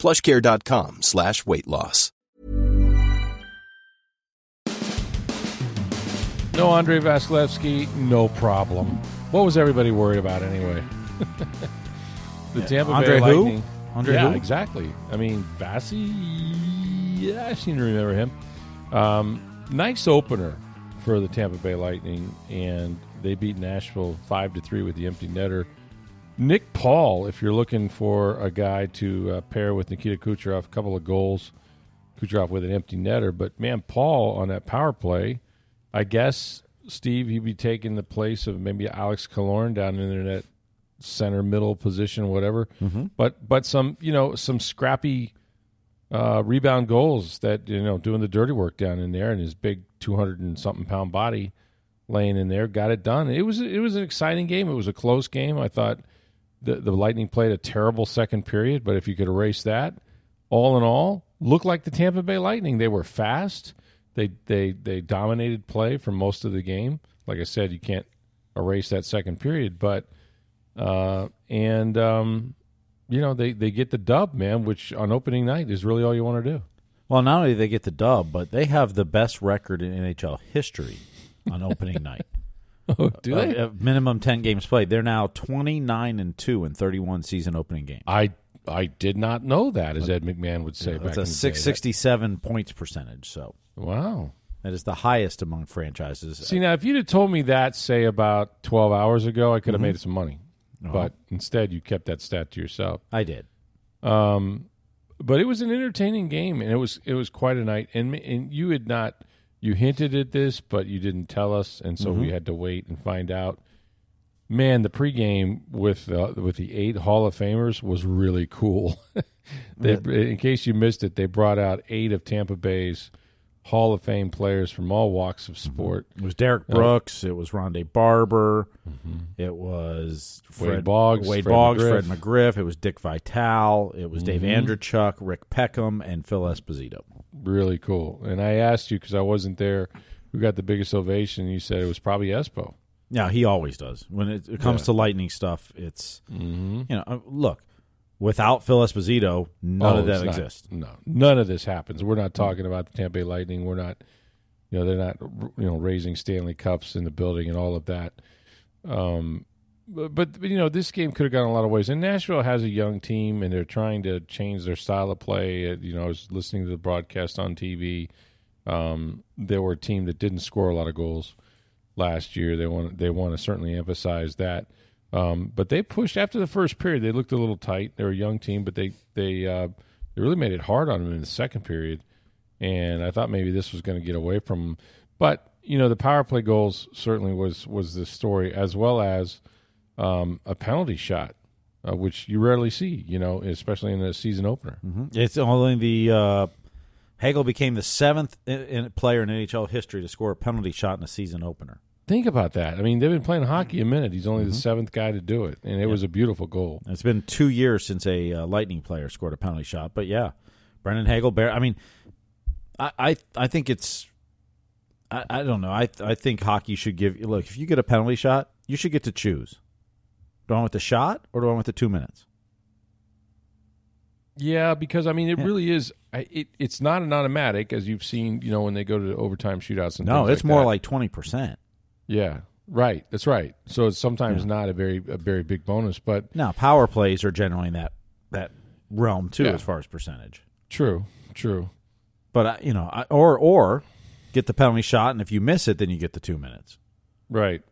plushcare.com slash weight loss. No Andre Vasilevsky, no problem. What was everybody worried about anyway? the Tampa Andre Bay who? Lightning. Andre yeah, who? exactly. I mean, Vasi. Yeah, I seem to remember him. Um, nice opener for the Tampa Bay Lightning, and they beat Nashville five to three with the empty netter. Nick Paul, if you're looking for a guy to uh, pair with Nikita Kucherov, a couple of goals. Kucherov with an empty netter, but man, Paul on that power play, I guess Steve he'd be taking the place of maybe Alex Killorn down in that center middle position, whatever. But but some you know some scrappy uh, rebound goals that you know doing the dirty work down in there, and his big two hundred and something pound body laying in there got it done. It was it was an exciting game. It was a close game. I thought the the Lightning played a terrible second period, but if you could erase that, all in all, looked like the Tampa Bay Lightning. They were fast. They they they dominated play for most of the game. Like I said, you can't erase that second period, but uh, and um, you know they they get the dub, man, which on opening night is really all you want to do. Well, not only they get the dub, but they have the best record in NHL history on opening night. Oh, do Uh, uh, minimum 10 games played. They're now 29 and 2 in 31 season opening games. I I did not know that, as Ed McMahon would say. back That's a in 667 points percentage. So Wow. that is the highest among franchises. See now, if you'd have told me that, say about twelve hours ago, I could have made some money. But instead, you kept that stat to yourself. I did. Um, but it was an entertaining game, and it was it was quite a night. And and you had not you hinted at this, but you didn't tell us, and so we had to wait and find out. Man, the pregame with uh, with the eight Hall of Famers was really cool. they, In case you missed it, they brought out eight of Tampa Bay's Hall of Fame players from all walks of sport. It was Derrick Brooks. It was Rondé Barber. It was Mm-hmm. Wade Fred, Boggs, Wade Fred Boggs, McGriff. Fred McGriff. It was Dick Vitale. It was Dave Mm-hmm. Andreychuk, Rick Peckham, and Phil Esposito. Really cool. And I asked you because I wasn't there. Who got the biggest ovation? You said it was probably Espo. Yeah, he always does. When it, it comes Yeah. to lightning stuff, it's Mm-hmm. you know, uh, look, without Phil Esposito, none of that Oh, it's not- exists. no, none of this happens. We're not talking about the Tampa Bay Lightning. We're not, you know, they're not, you know, raising Stanley Cups in the building and all of that. Um, but, but you know, this game could have gone a lot of ways. And Nashville has a young team, and they're trying to change their style of play. Uh, You know, I was listening to the broadcast on TV. Um, they were a team that didn't score a lot of goals last year. They want they want to certainly emphasize that. Um, but they pushed after the first period. They looked a little tight. They're a young team, but they they uh, they really made it hard on them in the second period. And I thought maybe this was going to get away from them. But you know, the power play goals certainly was was the story, as well as um, a penalty shot, uh, which you rarely see. You know, especially in a season opener. It's only the uh, Hagel became the seventh in, in player in NHL history to score a penalty shot in a season opener. Think about that. I mean, they've been playing hockey a minute. He's only the seventh guy to do it, and it was a beautiful goal. It's been two years since a uh, Lightning player scored a penalty shot, but yeah, Brandon Hagel. Bear, I mean, I, I I think it's. I, I don't know. I I think hockey should give you look. If you get a penalty shot, you should get to choose. Do I want the shot or do I want the two minutes? Yeah, because I mean, it Yeah. really is. It, it's not an automatic, as you've seen. You know, when they go to overtime shootouts and No, it's more that. like twenty percent. Yeah, right. That's right. So it's sometimes not a very a very big bonus, but Now power plays are generally in that that realm too, Yeah. as far as percentage. true, true. But I, you know, I, or or get the penalty shot, and if you miss it, then you get the two minutes, Right.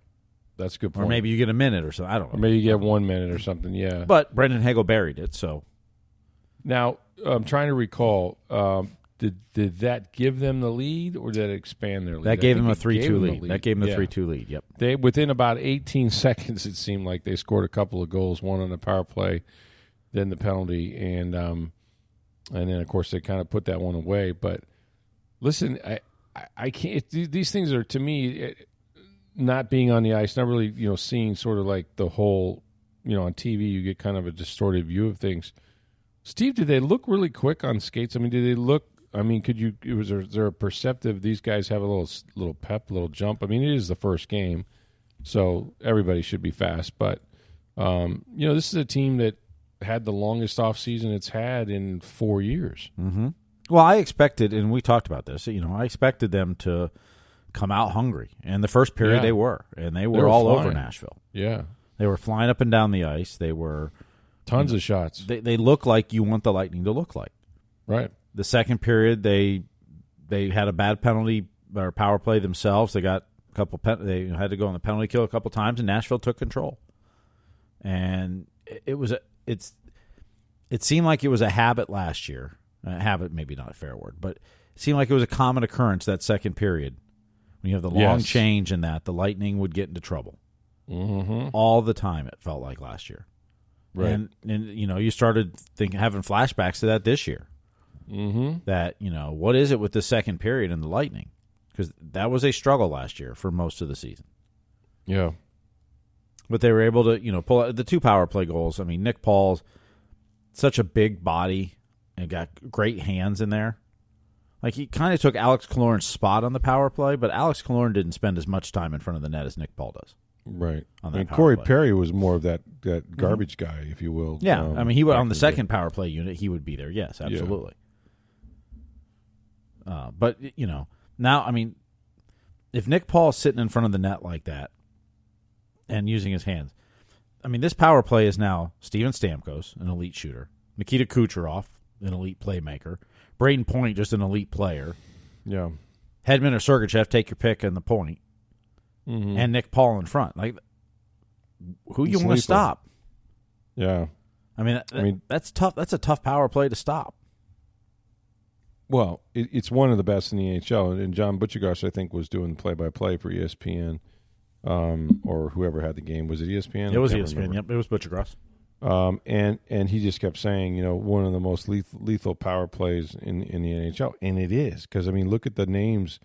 That's a good point. or maybe you get a minute or something. I don't know. or maybe you get one minute or something. Yeah. But Brandon Hagel buried it, so Now I'm trying to recall. Um, did did that give them the lead, or did it expand their lead? That gave them a three two them the lead. That gave him the Yeah. three two lead. Yep. They within about 18 seconds, it seemed like they scored a couple of goals, one on the power play, then the penalty, and um, and then of course they kind of put that one away. But listen, I I, I can't. These things are to me eh, not being on the ice, not really you know seeing sort of like the whole you know on TV. You get kind of a distorted view of things. Steve, did they look really quick on skates? I mean, did they look? I mean, could you? Was there, there a perceptive? These guys have a little little pep, little jump. I mean, it is the first game, so everybody should be fast. But um, you know, this is a team that had the longest off season it's had in four years. Mm-hmm. Well, I expected, and we talked about this. You know, I expected them to come out hungry, and the first period Yeah. they were, and they were, were all over. Nashville. Yeah, They were flying up and down the ice. They were tons of shots. they they look like you want the Lightning to look like. right. The second period, they they had a bad penalty or power play themselves. They got a couple. Pen, they had to go on the penalty kill a couple times, and Nashville took control. And it, was a, it's it seemed like it was a habit last year. A habit, maybe not a fair word, but it seemed like it was a common occurrence that second period when you have the long Yes. change in that the Lightning would get into trouble Mm-hmm. all the time. It felt like last year. Right. And and you know, you started thinking having flashbacks to that this year. Mm-hmm. That you know, what is it with the second period and the Lightning? Because that was a struggle last year for most of the season. Yeah. But they were able to, you know, pull out the two power play goals. I mean, Nick Paul's such a big body and got great hands in there. Like he kind of took Alex Killorn's spot on the power play, but Alex Killorn didn't spend as much time in front of the net as Nick Paul does. Right. On I mean, Corey play. Perry was more of that that garbage guy, if you will. Yeah, um, I mean, he would on the day. second power play unit. He would be there. Yes, absolutely. Uh, but you know, now I mean, if Nick Paul's sitting in front of the net like that and using his hands, I mean, this power play is now Steven Stamkos, an elite shooter, Nikita Kucherov, an elite playmaker, Brayden Point, just an elite player, Yeah. Hedman or Sergachev, take your pick and the point, Mm-hmm. and Nick Paul in front. Like, who you want to stop? yeah. I mean, I mean- that's tough. That's a tough power play to stop. Well, it, it's one of the best in the NHL, and, and John Buccigross, I think, was doing play-by-play for E ESPN, um, or whoever had the game. Was it ESPN? It was ESPN. remember. Yep, it was Buccigross. Um, and and he just kept saying, you know, one of the most lethal, lethal power plays in in the NHL, and it is because I mean, look at the names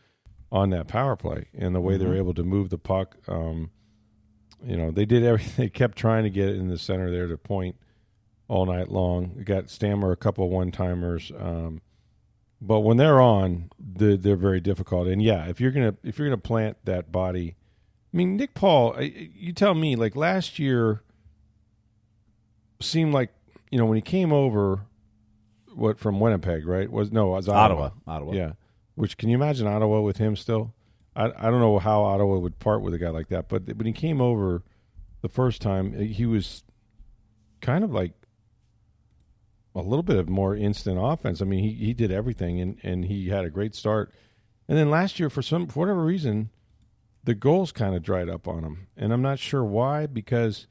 on that power play and the way Mm-hmm. they're able to move the puck. Um, you know, they did everything. They kept trying to get it in the center there to point all night long. We got Stammer a couple one timers. Um, but when they're on, they're, they're very difficult. And yeah, if you're gonna if you're gonna plant that body, I mean, Nick Paul, you tell me, like last year seemed like you know when he came over, what from Winnipeg, right? Was no, it was Ottawa. Ottawa. Ottawa. Yeah. Which can you imagine Ottawa with him still? I I don't know how Ottawa would part with a guy like that, but when he came over the first time, he was kind of like a little bit of more instant offense. I mean, he he did everything and and he had a great start. And then last year for some for whatever reason, the goals kind of dried up on him. And I'm not sure why because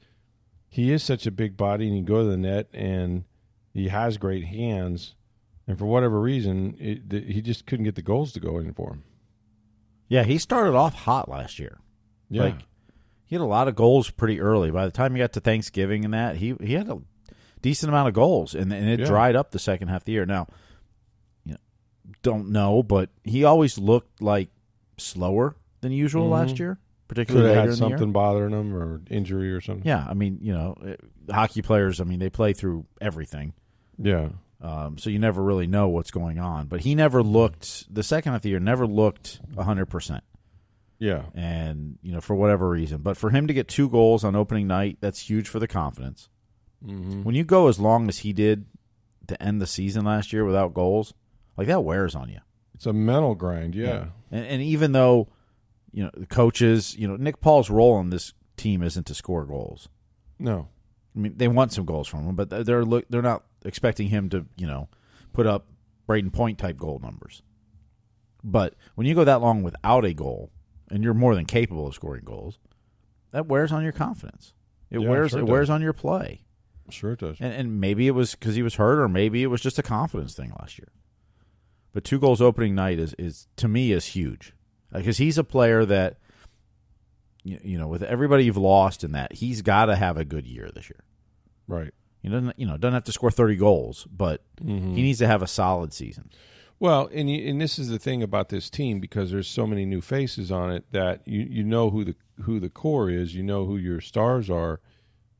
he is such a big body and he go to the net and he has great hands. And for whatever reason, it, the, he just couldn't get the goals to go in for him. Yeah, he started off hot last year. Yeah. Like he had a lot of goals pretty early. By the time he got to Thanksgiving and that, he he had a decent amount of goals, and and it Yeah. dried up the second half of the year. Now, you know, don't know, but he always looked like slower than usual last year, could particularly have later had in the year. something bothering him or injury or something. Yeah, I mean, you know, eh, hockey players. I mean, they play through everything. Yeah. Um, so you never really know what's going on. But he never looked the second half of the year never looked hundred percent, Yeah. and you know for whatever reason. But for him to get two goals on opening night, that's huge for the confidence. Mm-hmm. When you go as long as he did to end the season last year without goals, like that wears on you. It's a mental grind. Yeah. And, and even though you know the coaches, you know Nick Paul's role on this team isn't to score goals. No. I mean, they want some goals from him, but they're look they're not expecting him to you know put up Brayden Point type goal numbers. But when you go that long without a goal, and you're more than capable of scoring goals, that wears on your confidence. It Yeah, wears sure it it wears on your play, Sure it does. and, and maybe it was because he was hurt, or maybe it was just a confidence thing last year. But two goals opening night is is to me is huge because he's a player that you you know with everybody you've lost in that he's got to have a good year this year. right. He doesn't, you know, doesn't have to score thirty goals, but Mm-hmm. he needs to have a solid season. Well, and you, and this is the thing about this team because there's so many new faces on it that you you know who the who the core is, you know who your stars are,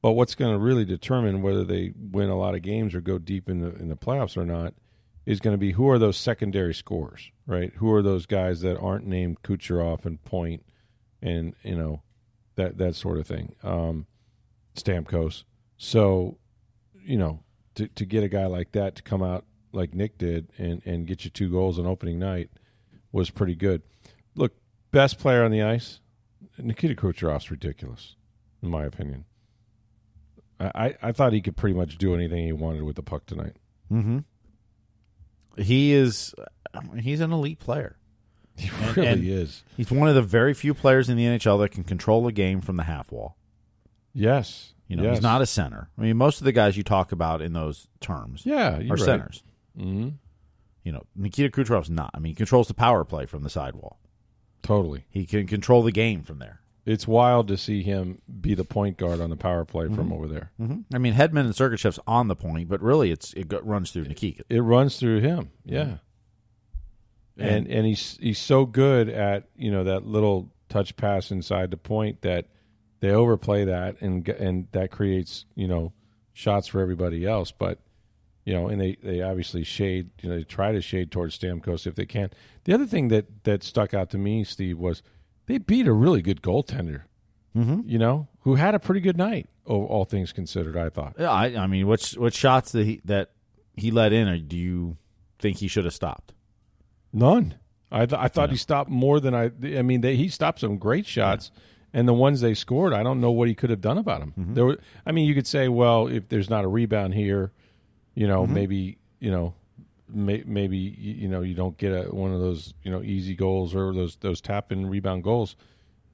but what's going to really determine whether they win a lot of games or go deep in the in the playoffs or not is going to be who are those secondary scorers, right? Who are those guys that aren't named Kucherov and Point and you know that that sort of thing. Um, Stamkos. So, you know, to to get a guy like that to come out like Nick did and and get you two goals on opening night was pretty good. Look, best player on the ice, Nikita Kucherov's ridiculous, in my opinion. I, I, thought he could pretty much do anything he wanted with the puck tonight. Mm-hmm. He is, he's an elite player. He And- really and- is. He's one of the very few players in the NHL that can control a game from the half wall. Yes. You know, yes. he's not a center. I mean, most of the guys you talk about in those terms Yeah, are right. centers. hmm You know, Nikita Kucherov's not. I mean, he controls the power play from the sidewall. Totally. He can control the game from there. It's wild to see him be the point guard on the power play from Mm-hmm. over there. I mean, Hedman and Sergachev's on the point, but really, it's it runs through Nikita. It runs through him. Yeah. and and he's he's so good at you know that little touch pass inside the point that they overplay that and and that creates you know shots for everybody else but you know and they they obviously shade you know they try to shade towards Stamkos if they can the other thing that that stuck out to me Steve was they beat a really good goaltender Mm-hmm. you know who had a pretty good night all, all things considered I thought Yeah, I, I mean, what what shots that he that he let in, or do you think he should have stopped? None. I th- I thought he stopped more than I. I mean, they, he stopped some great shots, and the ones they scored, I don't know what he could have done about them. There were. I mean, you could say, well, if there's not a rebound here, you know, maybe you know, may, maybe you know you don't get a, one of those you know easy goals or those those tap in rebound goals,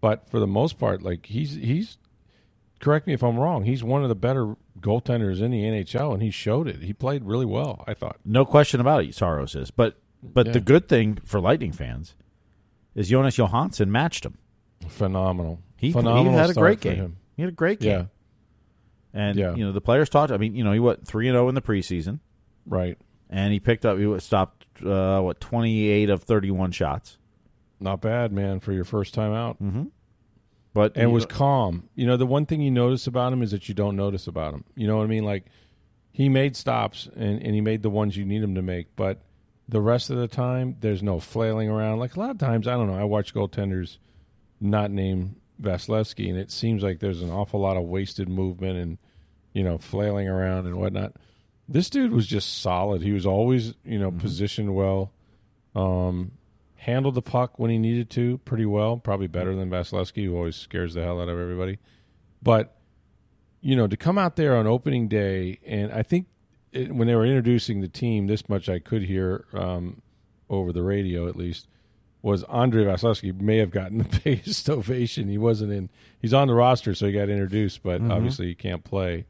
but for the most part, like he's he's. Correct me if I'm wrong. He's one of the better goaltenders in the NHL, and he showed it. He played really well. I thought. No question about it. Saros is, but but Yeah. the good thing for Lightning fans is Jonas Johansson matched him. Phenomenal. He, Phenomenal he had a great game. He had a great game. Yeah. And Yeah. you know the players talked. I mean, you know, he went three and zero in the preseason, Right. And he picked up. He stopped uh, what twenty eight of thirty one shots. Not bad, man, for your first time out. But And was calm. You know, the one thing you notice about him is that you don't notice about him. You know what I mean? Like, he made stops and, and he made the ones you need him to make. But the rest of the time, there's no flailing around. Like, a lot of times, I don't know, I watch goaltenders not name Vasilevsky, and it seems like there's an awful lot of wasted movement and, you know, flailing around and whatnot. This dude was just solid. He was always, you know, positioned well. Um, handled the puck when he needed to pretty well, probably better than Vasilevsky, who always scares the hell out of everybody. But you know, to come out there on opening day, and I think it, when they were introducing the team, this much I could hear um, over the radio at least was Andre Vasilevsky may have gotten the biggest ovation. He wasn't in; he's on the roster, so he got introduced, but obviously he can't play.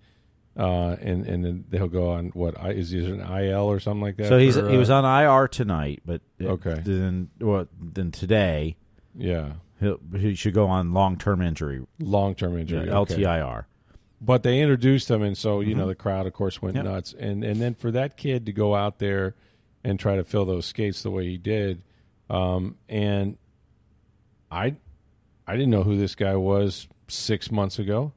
Uh, and and then they'll go on what I- is he an IL or something like that? so he's for, he was uh, on IR tonight, but Okay. Then what? Then today yeah he'll, he should go on long term injury, long term injury okay. LTIR. But they introduced him, and so you know the crowd, of course, went Yep. nuts. And and then for that kid to go out there and try to fill those skates the way he did, um, and I I didn't know who this guy was six months ago,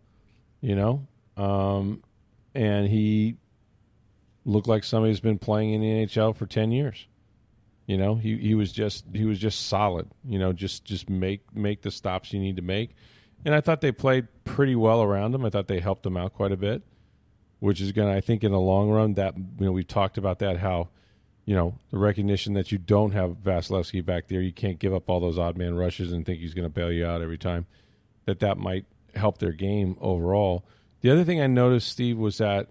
you know, um, and he looked like somebody who's been playing in the NHL for ten years. You know, he, he was just he was just solid. You know, just just make make the stops you need to make. And I thought they played pretty well around him. I thought they helped him out quite a bit, which is going to, I think, in the long run, that you know, we talked about that how, you know, the recognition that you don't have Vasilevsky back there, you can't give up all those odd man rushes and think he's going to bail you out every time. That that might help their game overall. The other thing I noticed, Steve, was that,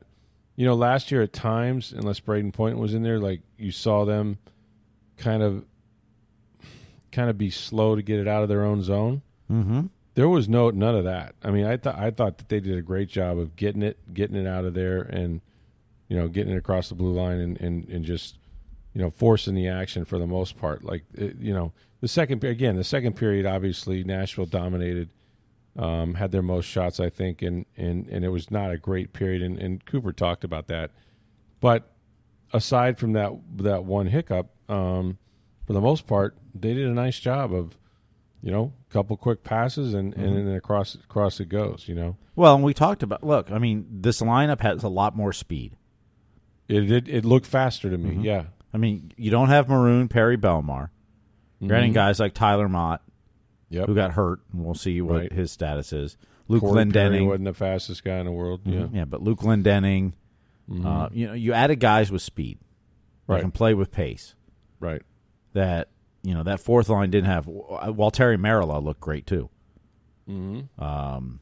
you know, last year at times, unless Brayden Point was in there, like you saw them kind of, kind of be slow to get it out of their own zone Mm-hmm. there was no none of that. I mean, I thought I thought that they did a great job of getting it getting it out of there and you know getting it across the blue line and and, and just you know forcing the action for the most part. Like it, you know the second again the second period obviously Nashville dominated um, had their most shots, I think, and and and it was not a great period. And, and Cooper talked about that, but aside from that that one hiccup, um, for the most part, they did a nice job of, you know, a couple quick passes and Mm-hmm. and then across across it goes. You know, Well, and we talked about. Look, I mean, this lineup has a lot more speed. it it, it looked faster to me. Mm-hmm. Yeah, I mean, you don't have Maroon, Perry, Bellemare. You're adding Mhm. guys like Tyler Motte, Yep. who got hurt, and we'll see what Right. his status is. Luke Corey Glendening, wasn't the fastest guy in the world. Yeah, yeah, but Luke Glendening. Uh, you know, you added guys with speed that Right. can play with pace. right. That you know that fourth line didn't have. While Terry Marilla looked great too. Mm-hmm. Um,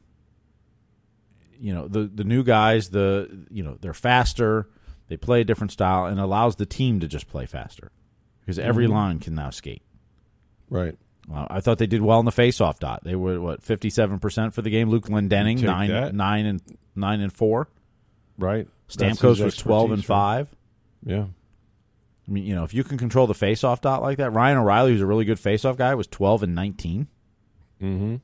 you know the the new guys, the you know they're faster. They play a different style and allows the team to just play faster because every Mm-hmm. line can now skate. Right. Uh, I thought they did well in the faceoff dot. They were what fifty seven percent for the game. Luke Glendening Take nine that. nine and nine and four. Right. Stamkos was twelve and expertise, right? five. Yeah. I mean, you know, if you can control the faceoff dot like that, Ryan O'Reilly, who's a really good faceoff guy, was twelve and nineteen. Mm-hmm.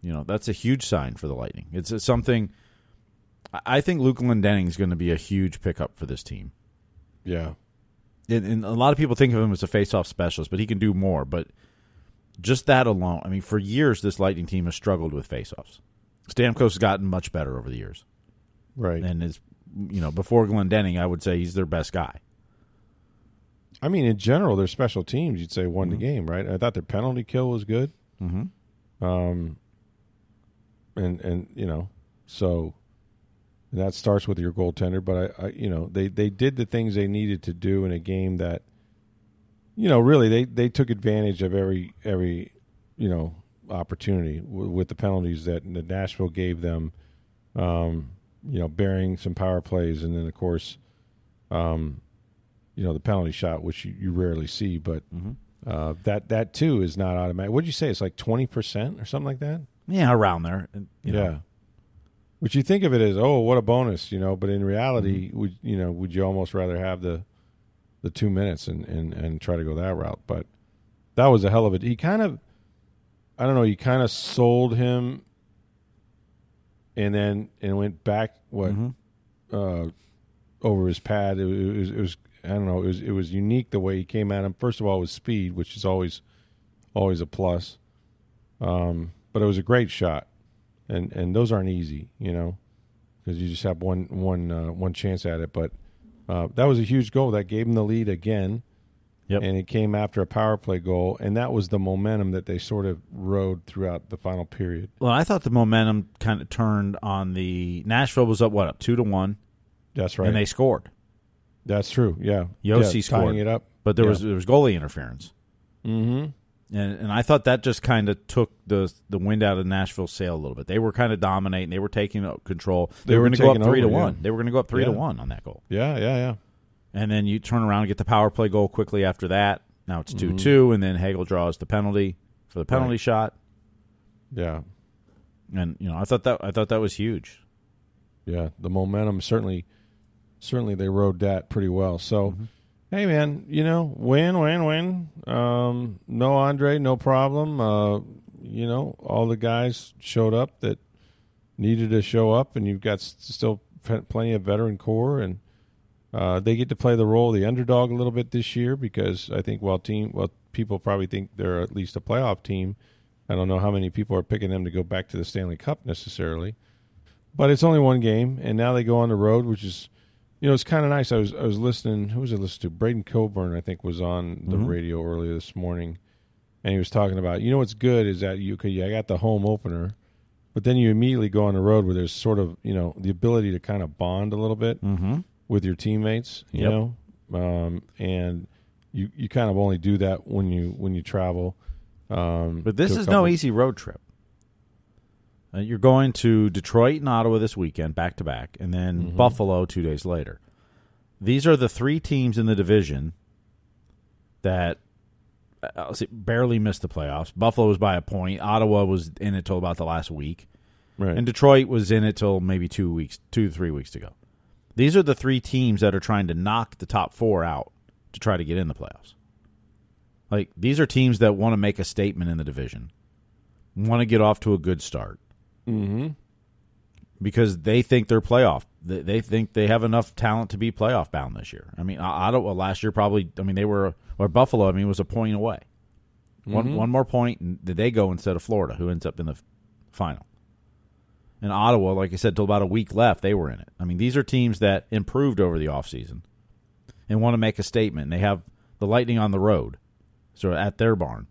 You know, that's a huge sign for the Lightning. It's, it's something. I- think Luke Glendening is going to be a huge pickup for this team. Yeah. And, and a lot of people think of him as a faceoff specialist, but he can do more. But just that alone, I mean, for years this Lightning team has struggled with faceoffs. Stamkos has gotten much better over the years, Right. and is you know before Glendening, I would say he's their best guy. I mean, in general, their special teams, you'd say won Mm-hmm. the game, right? I thought their penalty kill was good. Mm-hmm. Um, and and you know, so that starts with your goaltender. But I, I, you know, they they did the things they needed to do in a game that, you know, really they they took advantage of every every, you know, opportunity w- with the penalties that, that Nashville gave them. Um, you know, bearing some power plays, and then of course, um, you know, the penalty shot, which you, you rarely see, but. Mm-hmm. Uh, that that too is not automatic. What did you say? It's like twenty percent or something like that. Yeah, around there. You know, yeah. Which you think of it as, oh, what a bonus, you know. But in reality, would you know, would you almost rather have the the two minutes and and and try to go that route? But that was a hell of it. He kind of, I don't know, he kind of sold him, and then and went back what Mhm. uh, over his pad. It, was, it was I don't know. It was it was unique the way he came at him. First of all, with speed, which is always always a plus. Um, but it was a great shot, and and those aren't easy, you know, because you just have one one uh, one chance at it. But uh, that was a huge goal that gave them the lead again. Yep. And it came after a power play goal, and that was the momentum that they sort of rode throughout the final period. Well, I thought the momentum kind of turned on the Nashville was up what up two to one, That's right. and they scored. That's true. Yeah. Josi yeah, scored. it up. But there Yeah. was there was goalie interference, Mm-hmm. And and I thought that just kind of took the the wind out of Nashville's sail a little bit. They were kind of dominating. They were taking control. They, They were were going to go up three to over, yeah. one. They were going to go up three to one on that goal, Yeah. Yeah. Yeah. and then you turn around and get the power play goal quickly after that. Now it's 2 Mm-hmm. two, and then Hagel draws the penalty for the penalty Right. shot, Yeah. and you know I thought that I thought that was huge. Yeah, the momentum certainly, certainly they rode that pretty well. So, Mm-hmm. Hey man, you know, win, win, win. Um, no Andre, no problem. Uh, you know, all the guys showed up that needed to show up, and you've got still plenty of veteran core, and uh, they get to play the role of the underdog a little bit this year because I think while team, well, people probably think they're at least a playoff team. I don't know how many people are picking them to go back to the Stanley Cup necessarily but it's only one game, and now they go on the road, which is, you know, it's kind of nice. I was I was listening. Who was I listening to? Braydon Coburn, I think, was on the Mhm. radio earlier this morning, and he was talking about, you know, what's good is that you could, I got the home opener, but then you immediately go on the road where there's sort of, you know, the ability to kind of bond a little bit Mm-hmm. with your teammates, you Yep. know, um, and you you kind of only do that when you when you travel. Um, But this is no easy road trip. Uh, you're going to Detroit and Ottawa this weekend, back to back, and then Mhm. Buffalo two days later. These are the three teams in the division that uh, say barely missed the playoffs. Buffalo was by a point. Ottawa was in it till about the last week, right? and Detroit was in it till maybe two weeks, two to three weeks to go. These are the three teams that are trying to knock the top four out to try to get in the playoffs. Like these are teams that want to make a statement in the division. want to get off to a good start Mm-hmm. because they think they're playoff. They, they think they have enough talent to be playoff bound this year. I mean. Well, last year probably. I mean, they were or Buffalo. I mean, was a point away. One one more point, and they go instead of Florida, who ends up in the final. And Ottawa, like I said, till about a week left, they were in it. I mean, these are teams that improved over the offseason and want to make a statement. They have the Lightning on the road, so at their barn.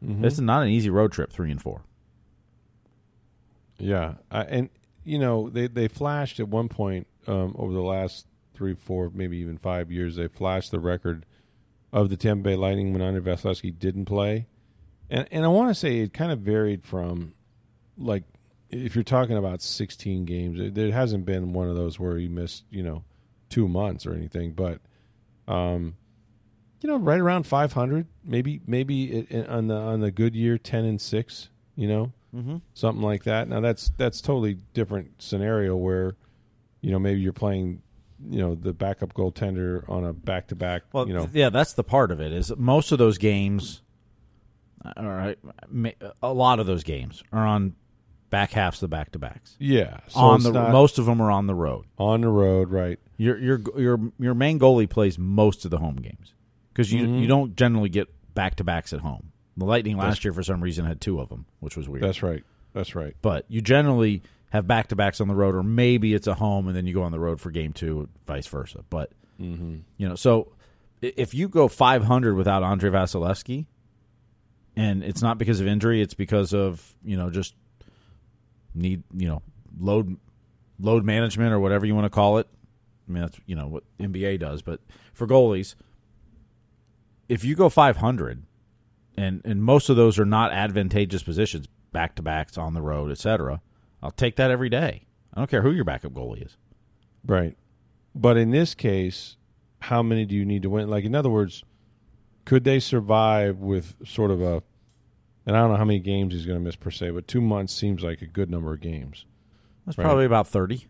This is not an easy road trip, three and four. Yeah, I, and you know they they flashed at one point um, over the last three, four, maybe even five years. They flashed the record of the Tampa Bay Lightning when Andre Vasilevsky didn't play, and and I want to say it kind of varied from like if you're talking about 16 games, it, there hasn't been one of those where he missed you know two months or anything, but um, you know right around 500, maybe maybe it, on the on the good year 10 and six, you know something like that. Now that's that's totally different scenario where, you know, maybe you're playing, you know, the backup goaltender on a back to back. Well, you know, yeah, that's the part of it. Is most of those games, all right, a lot of those games are on back halves of the back to backs. yeah. So on the not most of them are on the road. on the road, right? Your your your your main goalie plays most of the home games because you Mhm. you don't generally get back to backs at home. The Lightning last That's- year for some reason had two of them, which was weird. That's right. That's right. but you generally have back to backs on the road, or maybe it's a home and then you go on the road for game two, vice versa. But Mm-hmm. you know, so if you go 500 without Andre Vasilevsky, and it's not because of injury, it's because of you know just need you know load load management or whatever you want to call it. I mean that's you know what NBA does, but for goalies, if you go 500, and and most of those are not advantageous positions, back to backs on the road, etc. I'll take that every day. I don't care who your backup goalie is. Right. But in this case, how many do you need to win? Like, in other words, could they survive with sort of a, and I don't know how many games he's going to miss per se, but two months seems like a good number of games. That's Right. probably about 30.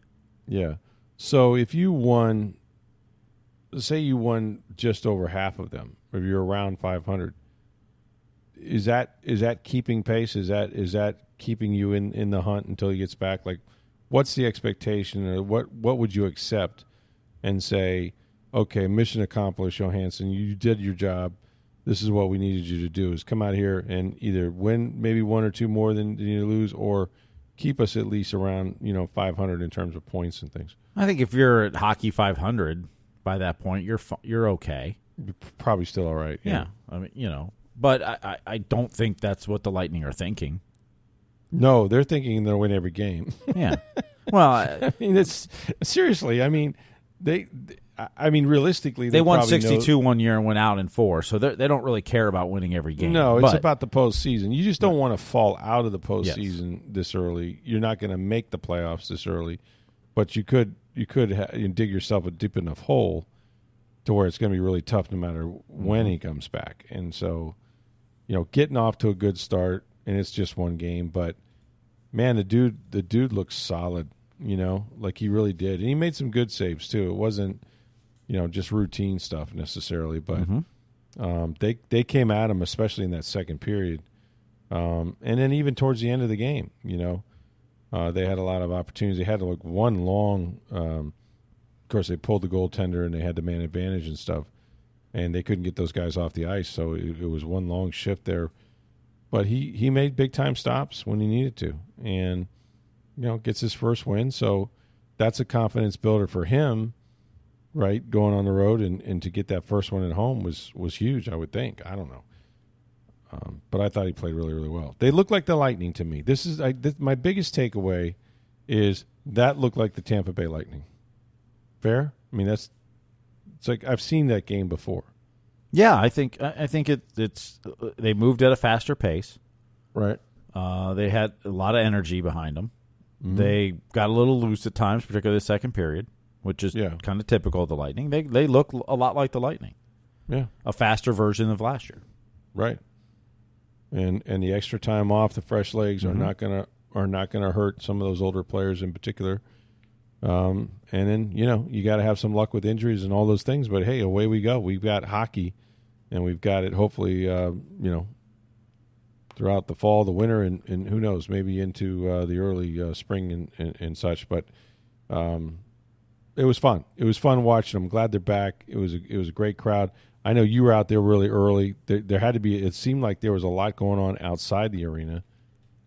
Yeah. So if you won, say you won just over half of them, if you're around 500, is that is that keeping pace? Is that is that keeping you in, in the hunt until he gets back? Like, what's the expectation, or what what would you accept and say, okay, mission accomplished, Johansson, you did your job. This is what we needed you to do: is come out here and either win maybe one or two more than, than you lose, or keep us at least around you know 500 in terms of points and things. I think if you're at hockey 500 by that point, you're you're okay. You're probably still all right. Yeah. I mean, you know, but I, I, I don't think that's what the Lightning are thinking. No, they're thinking they'll win every game. Yeah. well, I, I mean, it's seriously. I mean, they. I- mean, realistically, they won probably know- 62 one year and went out in four, so they they don't really care about winning every game. No, it's But- about the postseason. You just don't want to fall out of the postseason this early. You're not going to make the playoffs this early, but you could you could ha- you dig yourself a deep enough hole to where it's going to be really tough no matter when Mm-hmm. he comes back. And so, you know, getting off to a good start, and it's just one game, but man, the dude the dude looks solid. You know, like he really did, and he made some good saves too. It wasn't you know just routine stuff necessarily, but um, they they came at him, especially in that second period, um, and then even towards the end of the game, you know, uh, they had a lot of opportunities. They had like one long, um, of course, they pulled the goaltender and they had the man advantage and stuff, and they couldn't get those guys off the ice, so it, it was one long shift there. But he he made big time stops when he needed to, and you know gets his first win, so that's a confidence builder for him right? Going on the road and, and to get that first one at home was was huge. I would think. I don't know, um, but I thought he played really really well. They look like the Lightning to me. This is I, this, my biggest takeaway is that looked like the Tampa Bay Lightning. Fair. I mean that's it's like I've seen that game before. Yeah, I think I think it, it's they moved at a faster pace. Right. Uh, they had a lot of energy behind them. Mm-hmm. They got a little loose at times, particularly the second period, which is Yeah. kind of typical of the Lightning. They they look a lot like the Lightning, Yeah. a faster version of last year. Right. And and the extra time off, the fresh legs Mm-hmm. are not gonna are not gonna hurt some of those older players in particular. Um, and then you know you got to have some luck with injuries and all those things. But hey, away we go. We've got hockey, and we've got it hopefully uh, you know throughout the fall, the winter, and, and who knows, maybe into uh, the early uh, spring and, and, and, such. But um, it was fun. It was fun watching them. Glad they're back. It was a, it was a great crowd. I know you were out there really early. There, there, had to be. It seemed like there was a lot going on outside the arena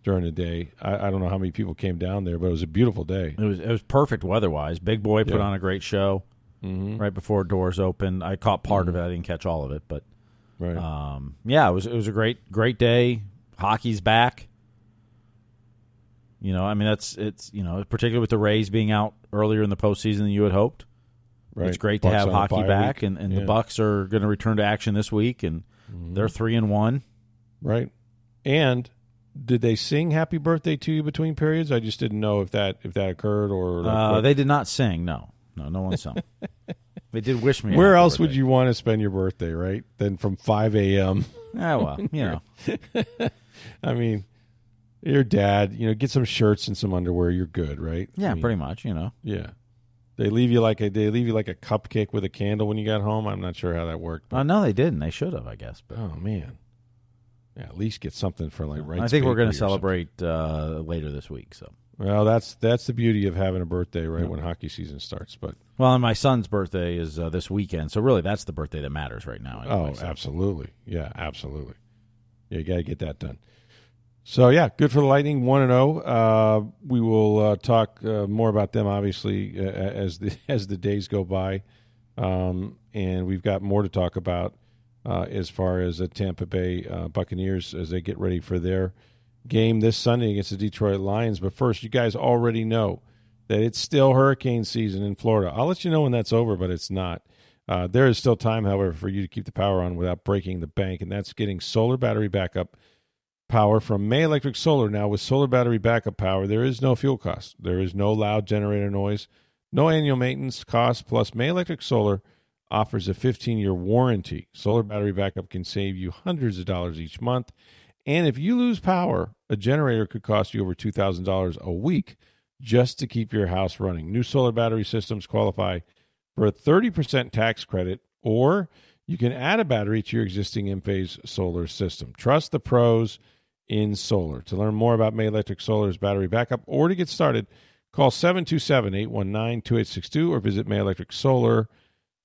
during the day. I, I, don't know how many people came down there, but it was a beautiful day. It was it was perfect weather wise. Big boy put yeah. on a great show mm-hmm. right before doors opened. I caught part mm-hmm. of it. I didn't catch all of it, but right. um, yeah, it was it was a great great day. Hockey's back. You know, I mean that's it's you know particularly with the Rays being out earlier in the postseason than you had hoped. Right. It's great Bucs to have hockey back, and, and yeah. the Bucs are going to return to action this week, and mm-hmm. they're three and one. Right, and did they sing "Happy Birthday" to you between periods? I just didn't know if that if that occurred or. Uh, they did not sing. No, no, no one sung. they did wish me. Where else birthday. would you want to spend your birthday? Right, than from five a.m. Ah, well, you know. I mean, your dad. You know, get some shirts and some underwear. You're good, right? Yeah, I mean, pretty much. You know. Yeah. They leave you like a they leave you like a cupcake with a candle when you got home. I'm not sure how that worked. But. Uh, no, they didn't. They should have, I guess. But. Oh man. Yeah, at least get something for like right. I think we're going to celebrate uh, later this week. So. Well, that's that's the beauty of having a birthday right when hockey season starts. But well, and my son's birthday is uh, this weekend, so really that's the birthday that matters right now. Anyway, oh, so. absolutely, yeah, absolutely. Yeah, you got to get that done. So yeah, good for the Lightning, one and zero. Oh. Uh, we will uh, talk uh, more about them obviously uh, as the as the days go by, um, and we've got more to talk about uh, as far as the Tampa Bay uh, Buccaneers as they get ready for their game this Sunday against the Detroit Lions. But first, you guys already know that it's still hurricane season in Florida. I'll let you know when that's over, but it's not. Uh, there is still time, however, for you to keep the power on without breaking the bank, and that's getting solar battery backup power from May Electric Solar. Now, with solar battery backup power, there is no fuel cost, there is no loud generator noise, no annual maintenance cost. Plus, May Electric Solar offers a 15 year warranty. Solar battery backup can save you hundreds of dollars each month. And if you lose power, a generator could cost you over $2,000 a week just to keep your house running. New solar battery systems qualify for a 30% tax credit, or you can add a battery to your existing Enphase solar system. Trust the pros in solar. To learn more about May Electric Solar's battery backup or to get started, call 727 819 2862 or visit mayelectricsolar.com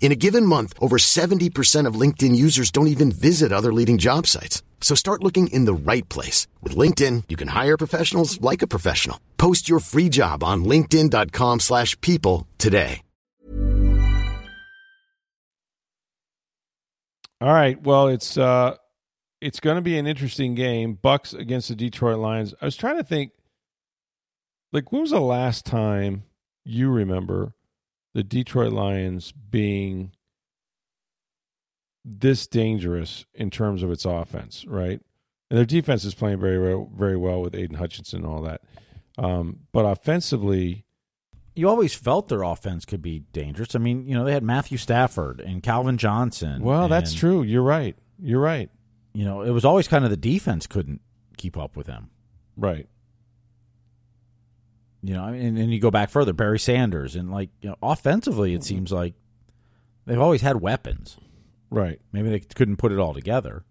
In a given month, over 70% of LinkedIn users don't even visit other leading job sites. So start looking in the right place. With LinkedIn, you can hire professionals like a professional. Post your free job on linkedin.com slash people today. All right. Well, it's uh it's going to be an interesting game. Bucs against the Detroit Lions. I was trying to think like when was the last time you remember the Detroit Lions being this dangerous in terms of its offense, right? And their defense is playing very, very well with Aidan Hutchinson and all that. Um, but offensively, you always felt their offense could be dangerous. I mean, you know, they had Matthew Stafford and Calvin Johnson. Well, and, that's true. You're right. You're right. You know, it was always kind of the defense couldn't keep up with them. Right. You know, and, and you go back further, Barry Sanders, and like you know, offensively, it seems like they've always had weapons. Right. Maybe they couldn't put it all together.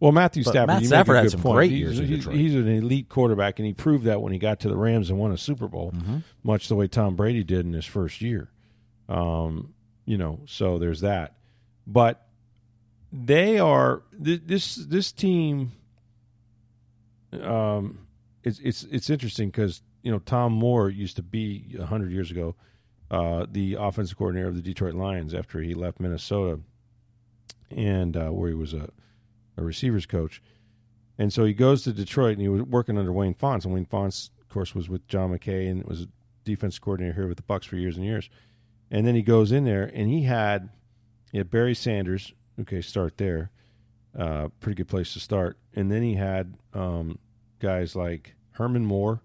Well, Matthew but Stafford, Matt Stafford had some point. great he's, years. He's, he's, an elite quarterback, and he proved that when he got to the Rams and won a Super Bowl, mm-hmm. much the way Tom Brady did in his first year. Um, you know, so there's that. But they are this this team. Um, it's it's it's interesting because you know Tom Moore used to be hundred years ago uh, the offensive coordinator of the Detroit Lions after he left Minnesota and uh, where he was a, a receivers coach. And so he goes to Detroit and he was working under Wayne Fontes. And Wayne Fontes, of course, was with John McKay and was defense coordinator here with the Bucs for years and years. And then he goes in there and he had, he had Barry Sanders. Okay, start there. Uh, pretty good place to start. And then he had um, guys like Herman Moore.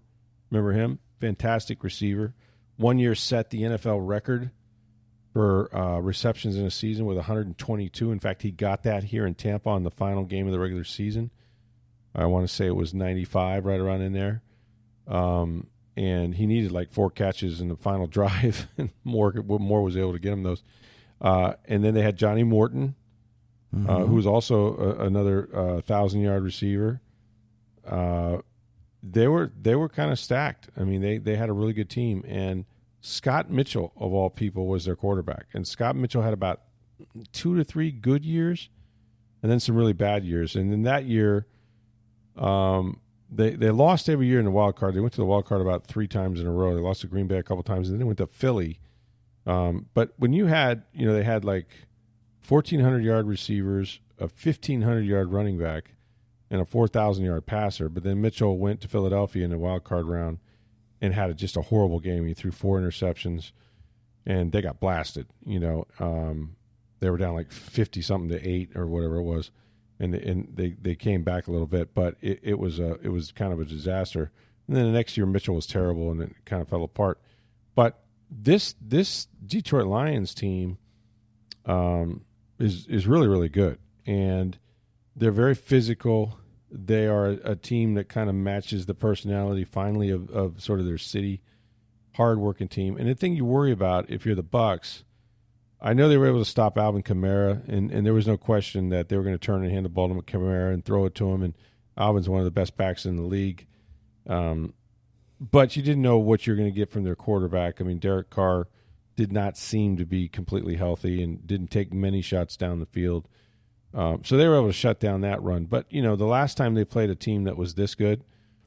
Remember him? Fantastic receiver. One year set the NFL record for uh, receptions in a season with 122. In fact, he got that here in Tampa on the final game of the regular season. I want to say it was 95, right around in there. Um, and he needed like four catches in the final drive, and Moore Moore was able to get him those. Uh, and then they had Johnny Morton, mm-hmm. uh, who was also a, another uh, thousand yard receiver. They were they were kind of stacked. I mean, they they had a really good team, and Scott Mitchell of all people was their quarterback, and Scott Mitchell had about two to three good years, and then some really bad years. And in that year, um, they they lost every year in the wild card. They went to the wild card about three times in a row. They lost to Green Bay a couple times, and then they went to Philly. Um, but when you had, you know, they had like fourteen hundred yard receivers, a fifteen hundred yard running back, and a four thousand yard passer. But then Mitchell went to Philadelphia in the wild card round and had a, just a horrible game. He threw four interceptions, and they got blasted. You know, um, they were down like fifty something to eight or whatever it was and and they, they came back a little bit, but it, it was a it was kind of a disaster. And then the next year Mitchell was terrible, and it kind of fell apart. But this this Detroit Lions team um, is is really really good, and they're very physical. They are a team that kind of matches the personality finally of, of sort of their city, hardworking team. And the thing you worry about if you're the Bucs I know they were able to stop Alvin Kamara, and, and there was no question that they were going to turn and hand the ball to Kamara and throw it to him. And Alvin's one of the best backs in the league. Um, but you didn't know what you're going to get from their quarterback. I mean, Derek Carr did not seem to be completely healthy and didn't take many shots down the field. Um, so they were able to shut down that run. But, you know, the last time they played a team that was this good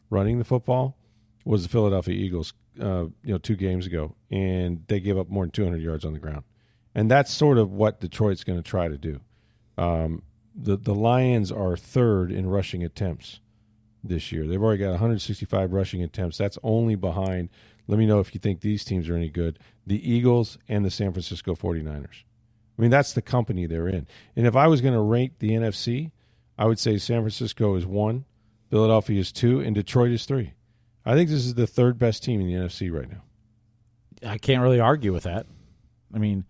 running the football was the Philadelphia Eagles, uh, you know, two games ago. And they gave up more than 200 yards on the ground and that's sort of what Detroit's going to try to do. Um, the the Lions are third in rushing attempts this year. They've already got 165 rushing attempts. That's only behind. Let me know if you think these teams are any good. The Eagles and the San Francisco 49ers. I mean, that's the company they're in. And if I was going to rank the NFC, I would say San Francisco is one, Philadelphia is two, and Detroit is three. I think this is the third best team in the NFC right now. I can't really argue with that. I mean,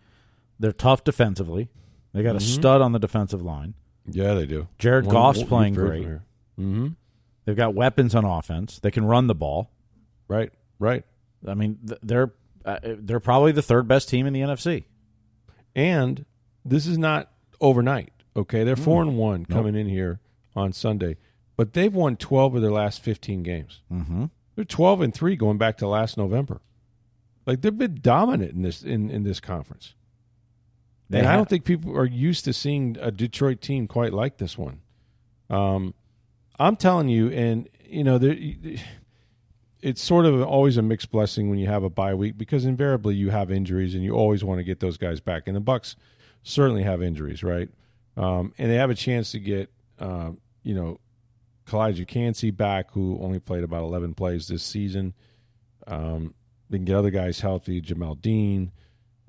they're tough defensively. They got mm-hmm. a stud on the defensive line. Yeah, they do. Jared one, Goff's one, playing great. Mm-hmm. They've got weapons on offense. They can run the ball. Right, right. I mean, they're uh, they're probably the third best team in the NFC. And this is not overnight. Okay, they're four mm. and one coming in here on Sunday, but they've won twelve of their last fifteen games. Mm-hmm. They're twelve and three going back to last November. Like they've been dominant in this in, in this conference. They and have, I don't think people are used to seeing a Detroit team quite like this one. Um, I'm telling you, and you know, there, it's sort of always a mixed blessing when you have a bye week because invariably you have injuries and you always want to get those guys back. And the Bucs certainly have injuries, right? Um, and they have a chance to get, uh, you know, Calijah Kancey back, who only played about 11 plays this season. Um, they can get other guys healthy, Jamel Dean.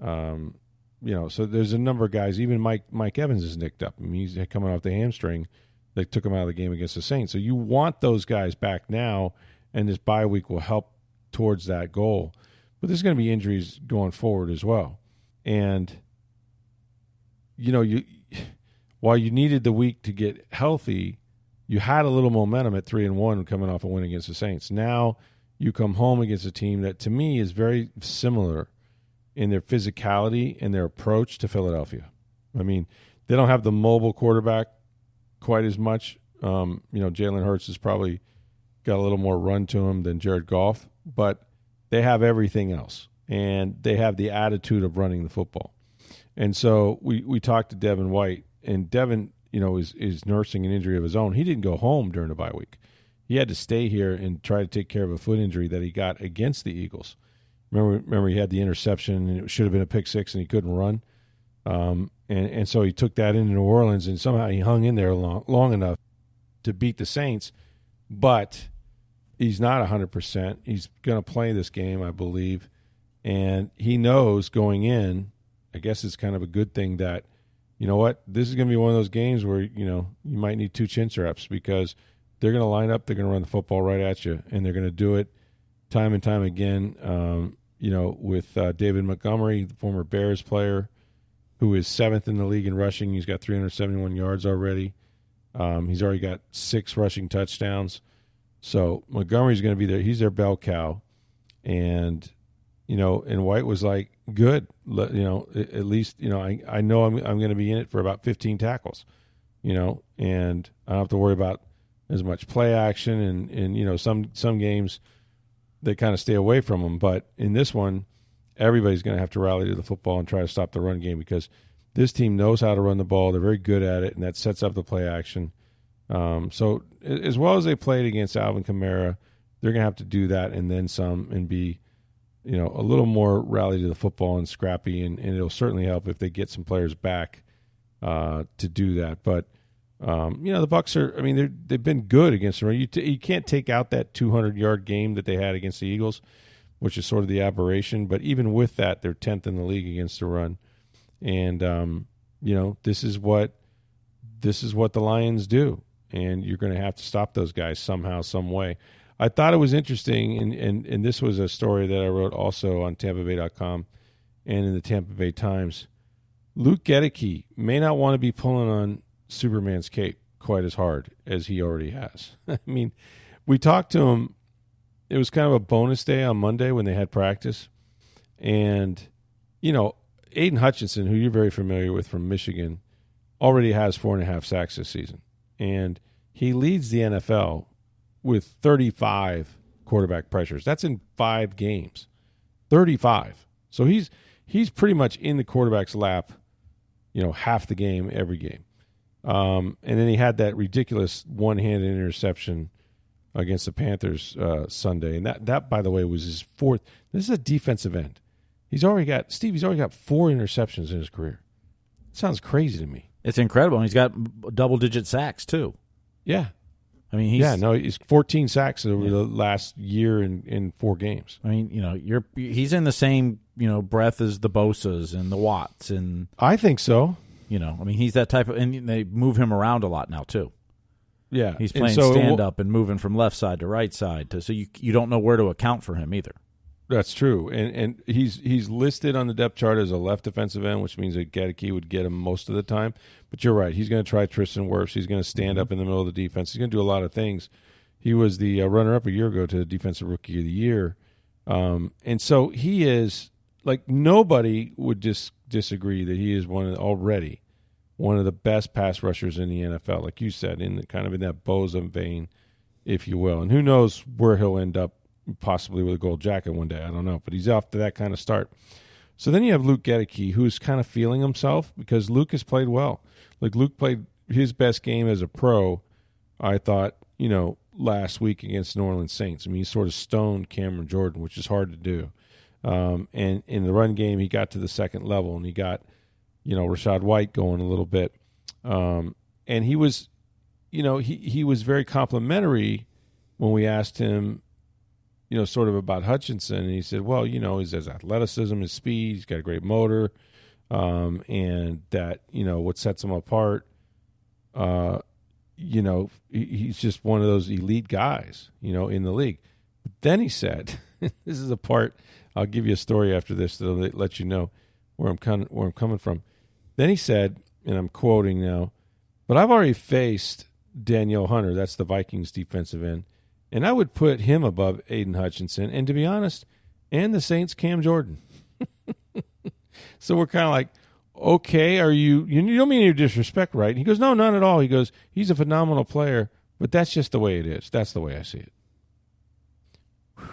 Um, you know, so there's a number of guys. Even Mike Mike Evans is nicked up. I mean, he's coming off the hamstring. They took him out of the game against the Saints. So you want those guys back now, and this bye week will help towards that goal. But there's going to be injuries going forward as well, and you know, you while you needed the week to get healthy, you had a little momentum at three and one coming off a win against the Saints. Now you come home against a team that to me is very similar in their physicality and their approach to Philadelphia. I mean, they don't have the mobile quarterback quite as much. Um, you know, Jalen Hurts is probably got a little more run to him than Jared Goff, but they have everything else, and they have the attitude of running the football. And so we we talked to Devin White, and Devin, you know, is is nursing an injury of his own. He didn't go home during the bye week. He had to stay here and try to take care of a foot injury that he got against the Eagles. Remember, remember he had the interception and it should have been a pick six and he couldn't run. Um, and, and so he took that into New Orleans and somehow he hung in there long, long enough to beat the Saints. But he's not 100%. He's going to play this game, I believe. And he knows going in, I guess it's kind of a good thing that, you know what, this is going to be one of those games where, you know, you might need two chin straps because they're going to line up, they're going to run the football right at you, and they're going to do it time and time again. Um, you know, with uh, David Montgomery, the former Bears player, who is seventh in the league in rushing. He's got 371 yards already. Um, he's already got six rushing touchdowns. So Montgomery's going to be there. He's their bell cow, and you know, and White was like, "Good, Let, you know, at least you know, I I know I'm I'm going to be in it for about 15 tackles, you know, and I don't have to worry about as much play action and and you know some some games." they kind of stay away from them. But in this one, everybody's going to have to rally to the football and try to stop the run game because this team knows how to run the ball. They're very good at it, and that sets up the play action. Um, so as well as they played against Alvin Kamara, they're going to have to do that and then some and be, you know, a little more rally to the football and scrappy. And, and it'll certainly help if they get some players back uh, to do that. But um, you know, the Bucs are. I mean, they they've been good against the run. You t- you can't take out that 200 yard game that they had against the Eagles, which is sort of the aberration. But even with that, they're 10th in the league against the run, and um, you know, this is what this is what the Lions do, and you're going to have to stop those guys somehow, some way. I thought it was interesting, and, and, and this was a story that I wrote also on TampaBay.com and in the Tampa Bay Times. Luke Goedeke may not want to be pulling on Superman's cape quite as hard as he already has. I mean, we talked to him. It was kind of a bonus day on Monday when they had practice. And, you know, Aidan Hutchinson, who you're very familiar with from Michigan, already has four and a half sacks this season. And he leads the NFL with 35 quarterback pressures. That's in five games. 35. So he's he's pretty much in the quarterback's lap, you know, half the game every game. Um, and then he had that ridiculous one-handed interception against the Panthers uh, Sunday, and that that by the way was his fourth. This is a defensive end. He's already got Steve. He's already got four interceptions in his career. It sounds crazy to me. It's incredible. And he's got double-digit sacks too. Yeah, I mean, he's, yeah, no, he's 14 sacks over yeah. the last year in, in four games. I mean, you know, you're he's in the same you know breath as the Bosa's and the Watts and I think so. You know, I mean, he's that type of, and they move him around a lot now too. Yeah, he's playing so stand up and moving from left side to right side, to, so you you don't know where to account for him either. That's true, and and he's he's listed on the depth chart as a left defensive end, which means that Goedeke would get him most of the time. But you're right; he's going to try Tristan Wirfs. He's going to stand mm-hmm. up in the middle of the defense. He's going to do a lot of things. He was the uh, runner-up a year ago to the Defensive Rookie of the Year, um, and so he is like nobody would dis- disagree that he is one of, already one of the best pass rushers in the NFL, like you said, in the, kind of in that Bosa vein, if you will. And who knows where he'll end up, possibly with a gold jacket one day. I don't know, but he's off to that kind of start. So then you have Luke Goedeke, who's kind of feeling himself because Luke has played well. Like Luke played his best game as a pro, I thought, you know, last week against New Orleans Saints. I mean, he sort of stoned Cameron Jordan, which is hard to do. Um, and in the run game, he got to the second level and he got – you know Rachaad White going a little bit, um, and he was, you know, he he was very complimentary when we asked him, you know, sort of about Hutchinson, and he said, well, you know, he has athleticism, his speed, he's got a great motor, um, and that you know what sets him apart. Uh, you know, he, he's just one of those elite guys, you know, in the league. But then he said, "This is a part." I'll give you a story after this to let you know where I'm where I'm coming from. Then he said, and I'm quoting now, but I've already faced Danielle Hunter, that's the Vikings defensive end, and I would put him above Aidan Hutchinson, and to be honest, and the Saints Cam Jordan. so we're kind of like, okay, are you, you don't mean any disrespect, right? He goes, no, none at all. He goes, he's a phenomenal player, but that's just the way it is. That's the way I see it.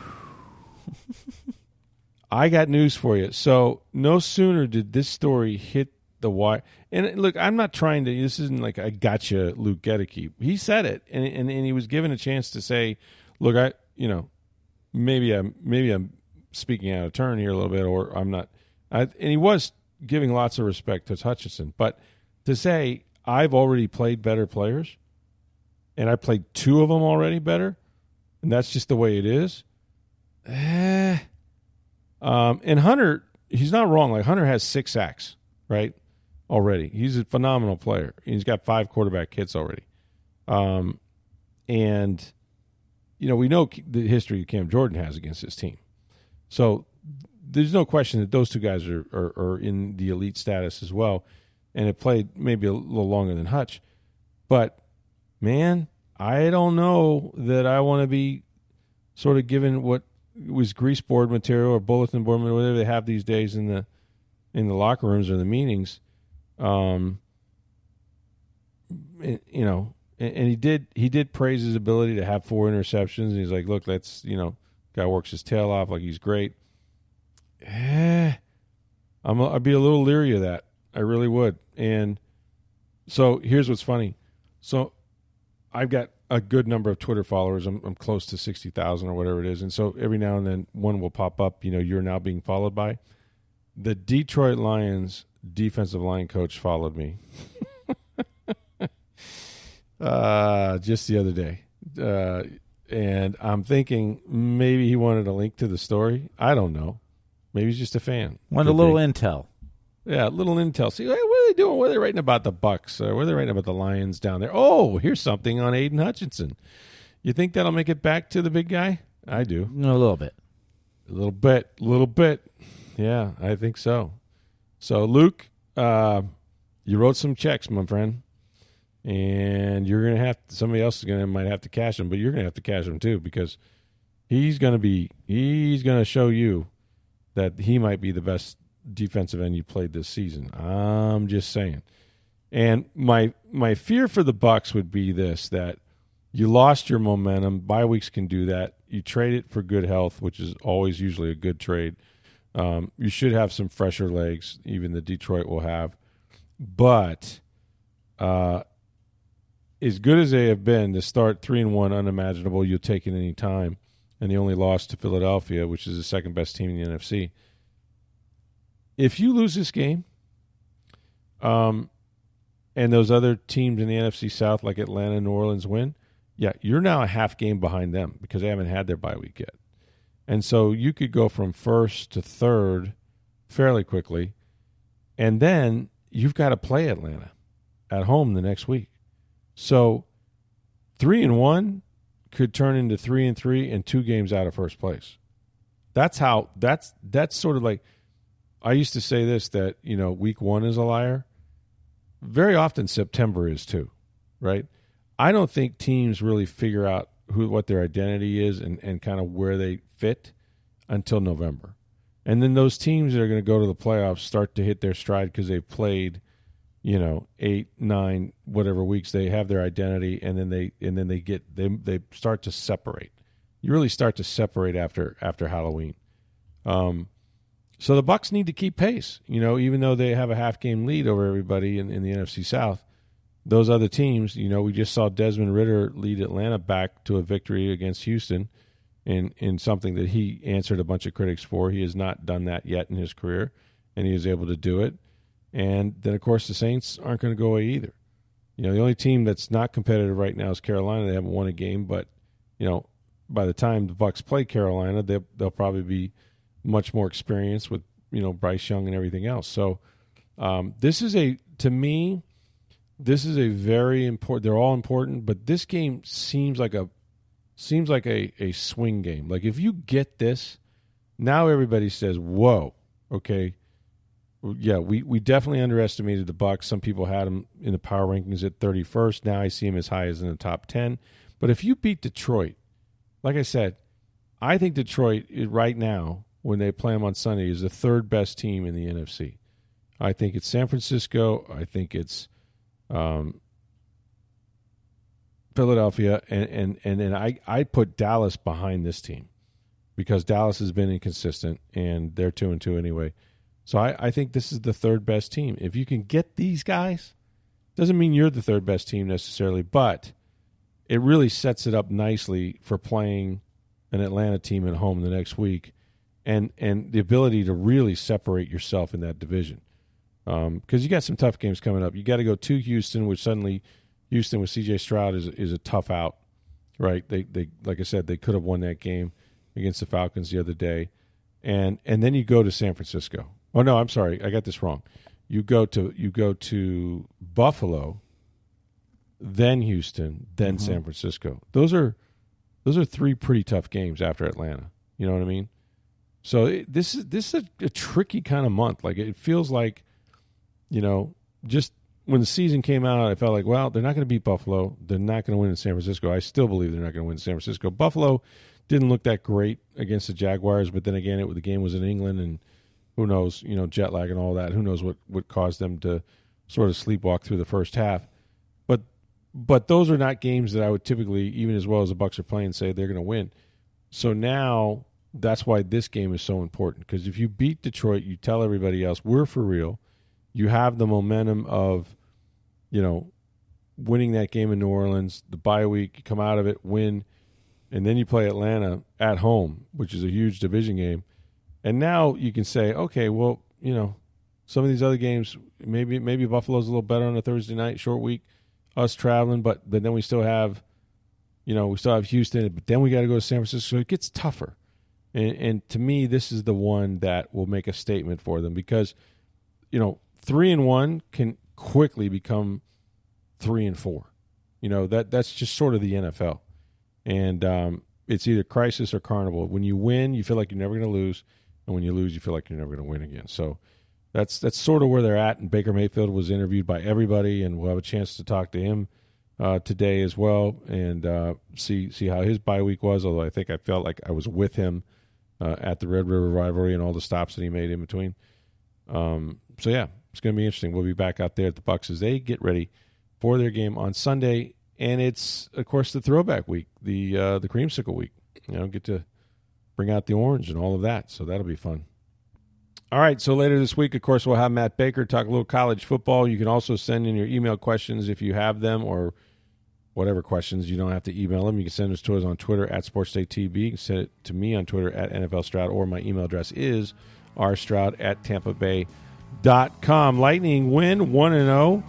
I got news for you. So no sooner did this story hit the wire. And look, I'm not trying to. This isn't like I gotcha, Luke Goedeke. He said it, and, and and he was given a chance to say, "Look, I, you know, maybe I'm maybe I'm speaking out of turn here a little bit, or I'm not." I, and he was giving lots of respect to Hutchinson, but to say I've already played better players, and I played two of them already better, and that's just the way it is. Eh. Um, and Hunter, he's not wrong. Like Hunter has six sacks, right? Already. He's a phenomenal player. He's got five quarterback hits already. Um, and you know we know the history Cam Jordan has against his team. So there's no question that those two guys are, are, are in the elite status as well, and it played maybe a little longer than Hutch, but man, I don't know that I want to be sort of given what was grease board material or bulletin board material, whatever they have these days in the in the locker rooms or the meetings. Um, you know, and, he did he did praise his ability to have four interceptions. And he's like, look, that's you know, guy works his tail off, like he's great. Eh, I'm I'd be a little leery of that. I really would. And so here's what's funny. So I've got a good number of Twitter followers. I'm, I'm close to sixty thousand or whatever it is, and so every now and then one will pop up. You know, you're now being followed by the Detroit Lions defensive line coach followed me. uh, just the other day. Uh, and I'm thinking maybe he wanted a link to the story. I don't know. Maybe he's just a fan. Wanted a little intel. Yeah, a little intel. See, what are they doing? What are they writing about the Bucs? Uh, what are they writing about the Lions down there? Oh, here's something on Aidan Hutchinson. You think that'll make it back to the big guy? I do. A little bit. A little bit. A little bit. Yeah, I think so. So, Luke, uh, you wrote some checks, my friend, and you're gonna have to, somebody else is gonna might have to cash them, but you're gonna have to cash them too because he's gonna be he's gonna show you that he might be the best defensive end you played this season. I'm just saying. And my my fear for the Bucs would be this that you lost your momentum. Bye weeks can do that. You trade it for good health, which is always usually a good trade. Um, you should have some fresher legs, even the Detroit will have. But uh, as good as they have been, to start three and one, unimaginable. You'll take it any time, and the only loss to Philadelphia, which is the second best team in the NFC. If you lose this game, um, and those other teams in the NFC South, like Atlanta, New Orleans, win, yeah, you're now a half game behind them because they haven't had their bye week yet. And so you could go from first to third fairly quickly. And then you've got to play Atlanta at home the next week. So three and one could turn into three and three and two games out of first place. That's how that's that's sort of like I used to say this that, you know, week one is a liar. Very often September is too, right? I don't think teams really figure out who what their identity is and, and kind of where they fit until November. And then those teams that are going to go to the playoffs start to hit their stride because they've played, you know, eight, nine, whatever weeks. They have their identity, and then they and then they get they they start to separate. You really start to separate after after Halloween. Um, so the Bucs need to keep pace. You know, even though they have a half game lead over everybody in, in the NFC South, those other teams, you know, we just saw Desmond Ridder lead Atlanta back to a victory against Houston in in something that he answered a bunch of critics for. He has not done that yet in his career, and he was able to do it. And then, of course, the Saints aren't going to go away either. You know, the only team that's not competitive right now is Carolina. They haven't won a game, but you know, by the time the Bucs play Carolina, they they'll probably be much more experienced with you know Bryce Young and everything else. So um, this is a to me, this is a very important. They're all important, but this game seems like a seems like a, a swing game. Like if you get this, now everybody says, "Whoa, okay, yeah, we, we definitely underestimated the Bucs. Some people had them in the power rankings at 31st. Now I see them as high as in the top 10. But if you beat Detroit, like I said, I think Detroit right now, when they play them on Sunday, is the third best team in the NFC. I think it's San Francisco. I think it's um, Philadelphia, and and and then I I put Dallas behind this team because Dallas has been inconsistent and they're two and two anyway. So I, I think this is the third best team. If you can get these guys, doesn't mean you're the third best team necessarily, but it really sets it up nicely for playing an Atlanta team at home the next week, and and the ability to really separate yourself in that division. Because um, you got some tough games coming up. You got to go to Houston, which suddenly Houston with C.J. Stroud is is a tough out, right? They they like I said they could have won that game against the Falcons the other day, and and then you go to San Francisco. Oh no, I'm sorry, I got this wrong. You go to you go to Buffalo, then Houston, then mm-hmm. San Francisco. Those are those are three pretty tough games after Atlanta. You know what I mean? So it, this is this is a, a tricky kind of month. Like it feels like, you know, just when the season came out, I felt like, well, they're not going to beat Buffalo. They're not going to win in San Francisco. I still believe they're not going to win in San Francisco. Buffalo didn't look that great against the Jaguars, but then again, it the game was in England, and who knows, you know, jet lag and all that. Who knows what what caused them to sort of sleepwalk through the first half. But but those are not games that I would typically, even as well as the Bucs are playing, say they're going to win. So now that's why this game is so important because if you beat Detroit, you tell everybody else we're for real. You have the momentum of, you know, winning that game in New Orleans, the bye week, come out of it, win, and then you play Atlanta at home, which is a huge division game. And now you can say, okay, well, you know, some of these other games, maybe maybe Buffalo's a little better on a Thursday night, short week, us traveling, but but then we still have, you know, we still have Houston, but then we got to go to San Francisco. It gets tougher. And, and to me, this is the one that will make a statement for them because, you know, three and one can quickly become three and four. You know that that's just sort of the NFL, and um, it's either crisis or carnival. When you win, you feel like you're never going to lose, and when you lose, you feel like you're never going to win again. So that's that's sort of where they're at. And Baker Mayfield was interviewed by everybody, and we'll have a chance to talk to him uh, today as well, and uh, see see how his bye week was. Although I think I felt like I was with him uh, at the Red River rivalry and all the stops that he made in between. Um, so yeah, it's going to be interesting. We'll be back out there at the Bucs as they get ready for their game on Sunday, and it's of course the throwback week, the uh, the creamsicle week. You know, get to bring out the orange and all of that, so that'll be fun. All right, so later this week, of course, we'll have Matt Baker talk a little college football. You can also send in your email questions if you have them or whatever questions. You don't have to email them. You can send us to us on Twitter at SportsDayTB. You can send it to me on Twitter at NFL Stroud, or my email address is rstroud at tampa bay dot com. Lightning win 1 and 0.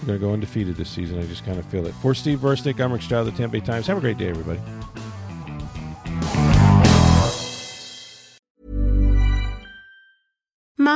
We're going to go undefeated this season. I just kind of feel it. For Steve Versnick, I'm Rick Stroud of the Tampa Bay Times. Have a great day, everybody.